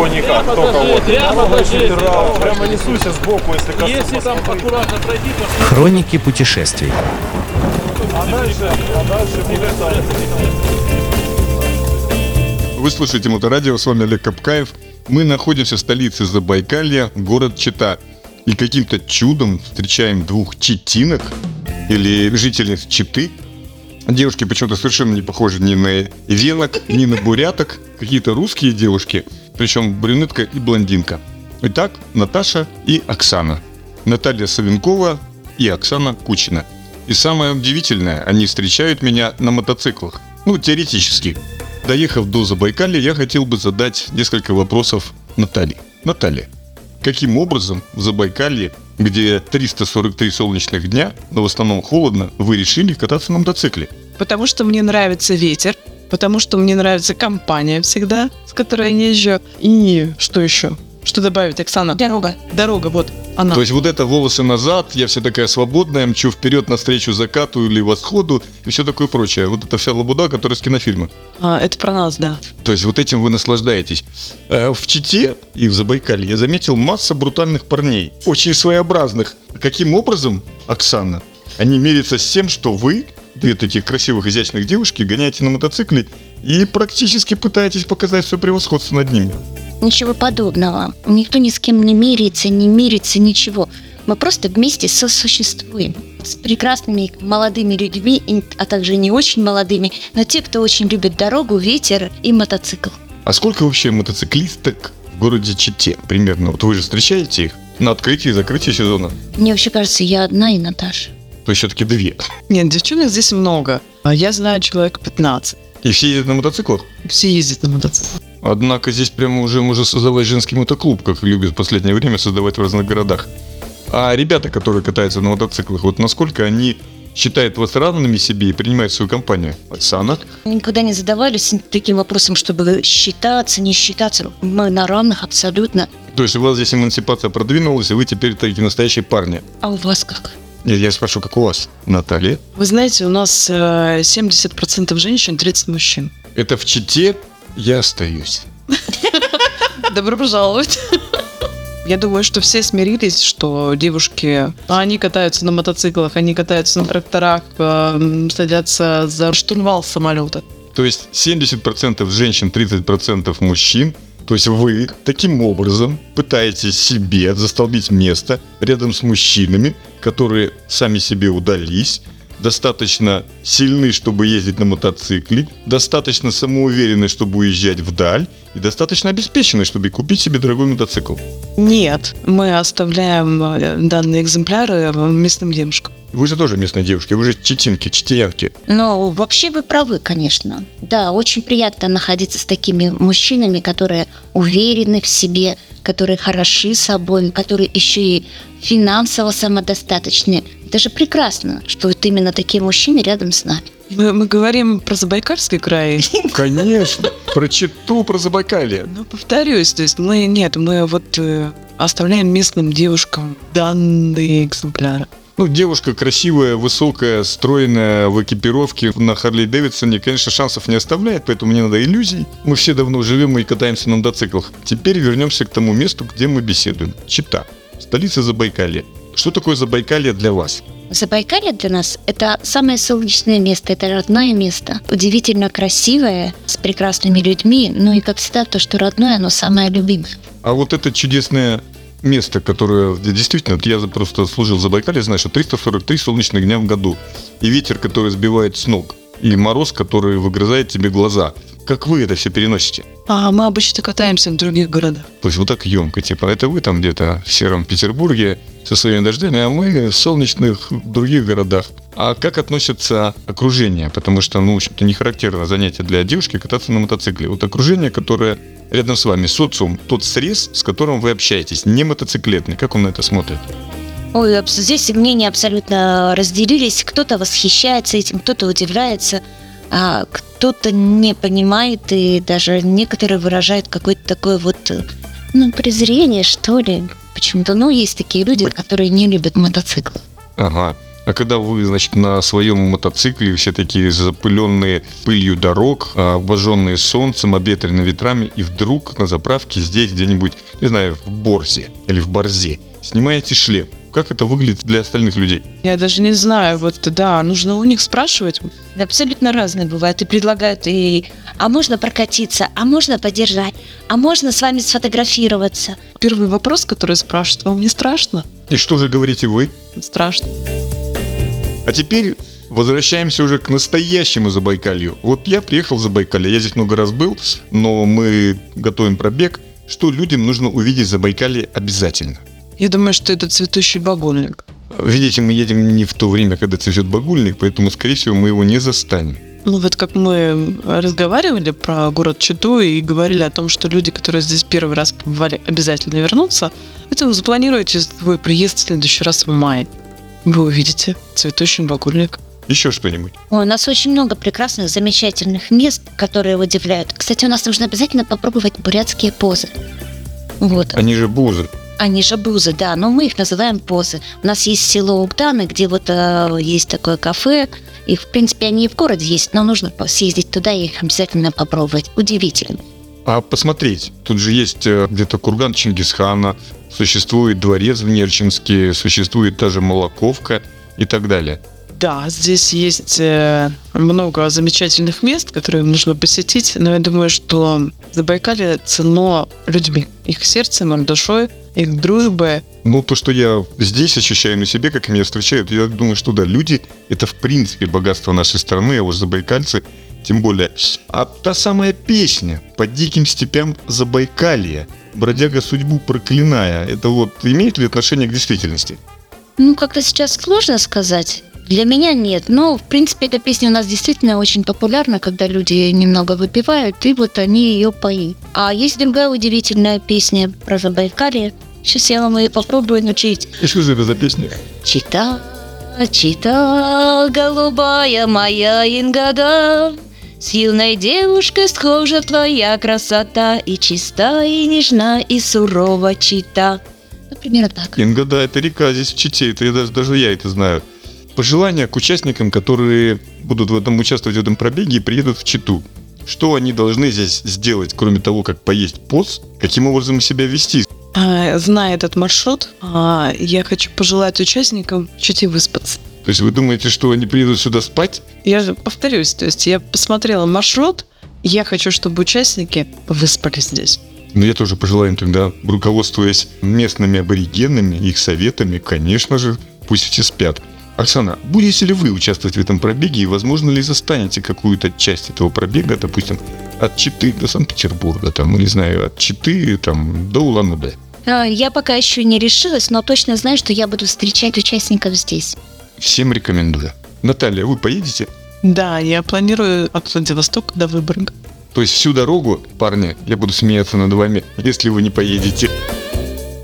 его никак. Ногой задирал, прямо несусь сбоку, если коснусь. Если там аккуратно пройти, то Хроники путешествий. А дальше, а дальше. Вы слушаете Моторадио, с вами Олег Капкаев. Мы находимся в столице Забайкалья, город Чита. И каким-то чудом встречаем двух читинок, или жителей Читы. Девушки почему-то совершенно не похожи ни на венок, ни на буряток. Какие-то русские девушки, причем брюнетка и блондинка. Итак, Наташа и Оксана. Наталья Савенкова и Оксана Кучина. И самое удивительное, они встречают меня на мотоциклах. Ну, теоретически. Доехав до Забайкалья, я хотел бы задать несколько вопросов Наталье. Наталья, каким образом в Забайкалье, где 343 солнечных дня, но в основном холодно, вы решили кататься на мотоцикле? Потому что мне нравится ветер, потому что мне нравится компания всегда, с которой я езжу. И что еще? Что добавить, Оксана? Дорога. Дорога, вот она. То есть вот это волосы назад, я вся такая свободная, мчу вперед навстречу закату или восходу и все такое прочее. Вот это вся лабуда, которая с кинофильма. А, это про нас, да. То есть вот этим вы наслаждаетесь. Э, В Чите и в Забайкалье я заметил масса брутальных парней, очень своеобразных. Каким образом, Оксана, они мерятся с тем, что вы, две таких красивых, изящных девушки, гоняете на мотоцикле и практически пытаетесь показать свое превосходство над ними. Ничего подобного. Никто ни с кем не меряется, не мирится, ничего. Мы просто вместе сосуществуем с прекрасными молодыми людьми, а также не очень молодыми, но те, кто очень любит дорогу, ветер и мотоцикл. А сколько вообще мотоциклисток в городе Чите примерно? Вот вы же встречаете их на открытии и закрытии сезона. Мне вообще кажется, я одна и Наташа. То есть все-таки две. Нет, девчонок здесь много. А Я знаю человек 15. И все ездят на мотоциклах? Все ездят на мотоцикле. Однако здесь прямо уже можно создавать женский мотоклуб, как любят в последнее время создавать в разных городах. А ребята, которые катаются на мотоциклах, вот насколько они считают вас равными себе и принимают свою компанию? Оксана? Никогда не задавались таким вопросом, чтобы считаться, не считаться. Мы на равных абсолютно. То есть у вас здесь эмансипация продвинулась, и вы теперь такие настоящие парни. А у вас как? Я спрошу, как у вас, Наталья? Вы знаете, у нас э, 70% женщин, 30 мужчин. Это в Чите я остаюсь. Добро пожаловать. Я думаю, что все смирились, что девушки, они катаются на мотоциклах, они катаются на тракторах, э, садятся за штурвал самолета. То есть 70% женщин, 30% мужчин. То есть вы таким образом пытаетесь себе застолбить место рядом с мужчинами, которые сами себе удались, достаточно сильны, чтобы ездить на мотоцикле, достаточно самоуверены, чтобы уезжать вдаль, и достаточно обеспечены, чтобы купить себе дорогой мотоцикл. Нет, мы оставляем э, данные экземпляры местным девушкам. Вы же тоже местные девушки, вы же читинки, читиянки. Ну, вообще вы правы, конечно. Да, очень приятно находиться с такими мужчинами, которые уверены в себе, которые хороши собой, которые еще и финансово самодостаточны. Это же прекрасно, что вот именно такие мужчины рядом с нами. Мы, мы говорим про Забайкальский край. Конечно, про Читу, про Забайкалье. Ну, повторюсь, то есть мы, нет, мы вот э, оставляем местным девушкам данные экземпляры. Ну, девушка красивая, высокая, стройная, в экипировке на Харли Дэвидсоне, конечно, шансов не оставляет, поэтому не надо иллюзий. Мы все давно живем и катаемся на мотоциклах. Теперь вернемся к тому месту, где мы беседуем. Чита, столица Забайкалья. Что такое Забайкалье для вас? Забайкалье для нас – это самое солнечное место, это родное место. Удивительно красивое, с прекрасными людьми, ну и, как всегда, то, что родное, оно самое любимое. А вот это чудесное место, которое действительно, вот я просто служил в Забайкалье, знаю, что 343 солнечных дня в году. И ветер, который сбивает с ног. И мороз, который выгрызает тебе глаза. Как вы это все переносите? А мы обычно катаемся в других городах. То есть вот так емко, типа, это вы там где-то в сером Петербурге со своими дождями, а мы в солнечных других городах. А как относится окружение? Потому что, ну, в общем-то, не характерно занятие для девушки кататься на мотоцикле. Вот окружение, которое рядом с вами, социум, тот срез, с которым вы общаетесь, не мотоциклетный. Как он на это смотрит? Ой, здесь мнения абсолютно разделились. Кто-то восхищается этим, кто-то удивляется, кто-то не понимает и даже некоторые выражают какое-то такое вот, э, ну, презрение, что ли. Почему-то, ну, есть такие люди, которые не любят мотоцикл. Ага. А когда вы, значит, на своем мотоцикле, все такие запыленные пылью дорог, а, обожженные солнцем, обветренными ветрами, и вдруг на заправке здесь где-нибудь, не знаю, в Борзе или в Борзе, снимаете шлем. Как это выглядит для остальных людей? Я даже не знаю, вот да, нужно у них спрашивать. Абсолютно разные бывают. И предлагают, и а можно прокатиться, а можно подержать, а можно с вами сфотографироваться. Первый вопрос, который спрашивают, вам не страшно? И что же говорите вы? Страшно. А теперь возвращаемся уже к настоящему Забайкалью. Вот я приехал в Забайкалье, я здесь много раз был, но мы готовим пробег. Что людям нужно увидеть в Забайкалье обязательно? Я думаю, что это цветущий багульник. Видите, мы едем не в то время, когда цветет багульник, поэтому, скорее всего, мы его не застанем. Ну вот как мы разговаривали про город Читу и говорили о том, что люди, которые здесь первый раз побывали, обязательно вернутся, поэтому запланируйте свой приезд в следующий раз в мае. Вы увидите цветущий багульник. Еще что-нибудь? Ой, у нас очень много прекрасных, замечательных мест, которые удивляют. Кстати, у нас нужно обязательно попробовать бурятские позы. Вот. Они же бузы. Они же бузы, да, но мы их называем позы. У нас есть село Угданы, где вот э, есть такое кафе. Их, в принципе, они и в городе есть, но нужно съездить туда и их обязательно попробовать. Удивительно. А посмотреть, тут же есть э, где-то курган Чингисхана, существует дворец в Нерчинске, существует даже Молоковка и так далее. Да, здесь есть э, много замечательных мест, которые нужно посетить, но я думаю, что Забайкалье ценно людьми, их сердцем, их душой, их дружбой. Ну, то, что я здесь ощущаю на себе, как меня встречают, я думаю, что да, люди — это в принципе богатство нашей страны, а вот забайкальцы тем более. А та самая песня «По диким степям Забайкалья», бродяга судьбу проклиная, это вот имеет ли отношение к действительности? Ну, как-то сейчас сложно сказать. Для меня нет, но, в принципе, эта песня у нас действительно очень популярна, когда люди немного выпивают, и вот они ее поют. А есть другая удивительная песня про Забайкалье. Сейчас я вам ее попробую научить. И что же это за песня? Чита, чита, голубая моя ингада, С юной девушкой схожа твоя красота, И чиста, и нежна, и сурова чита. Примерно так. Инга, да, это река здесь в Чите, это я даже, даже я это знаю. Пожелания к участникам, которые будут в этом участвовать в этом пробеге и приедут в Читу. Что они должны здесь сделать, кроме того, как поесть пост, каким образом себя вести? А, зная этот маршрут, а, я хочу пожелать участникам чуть и выспаться. То есть вы думаете, что они приедут сюда спать? Я же повторюсь, то есть я посмотрела маршрут, я хочу, чтобы участники выспались здесь. Ну, я тоже пожелаю им тогда, руководствуясь местными аборигенами, их советами, конечно же, пусть все спят. Оксана, будете ли вы участвовать в этом пробеге и, возможно ли, застанете какую-то часть этого пробега, допустим, от Читы до Санкт-Петербурга, там, или, знаю, от Читы там, до Улан-Удэ? А, Я пока еще не решилась, но точно знаю, что я буду встречать участников здесь. Всем рекомендую. Наталья, вы поедете? Да, я планирую от Владивостока до Выборга. То есть всю дорогу, парни, я буду смеяться над вами, если вы не поедете.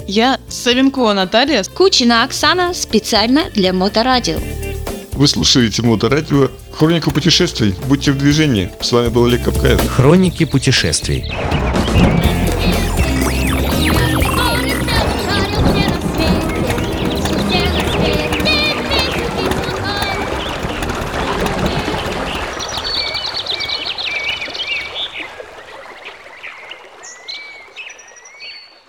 Я Савенкова Наталья. Кучина Оксана специально для Моторадио. Вы слушаете Моторадио, хронику путешествий, будьте в движении. С вами был Олег Капкаев. Хроники путешествий.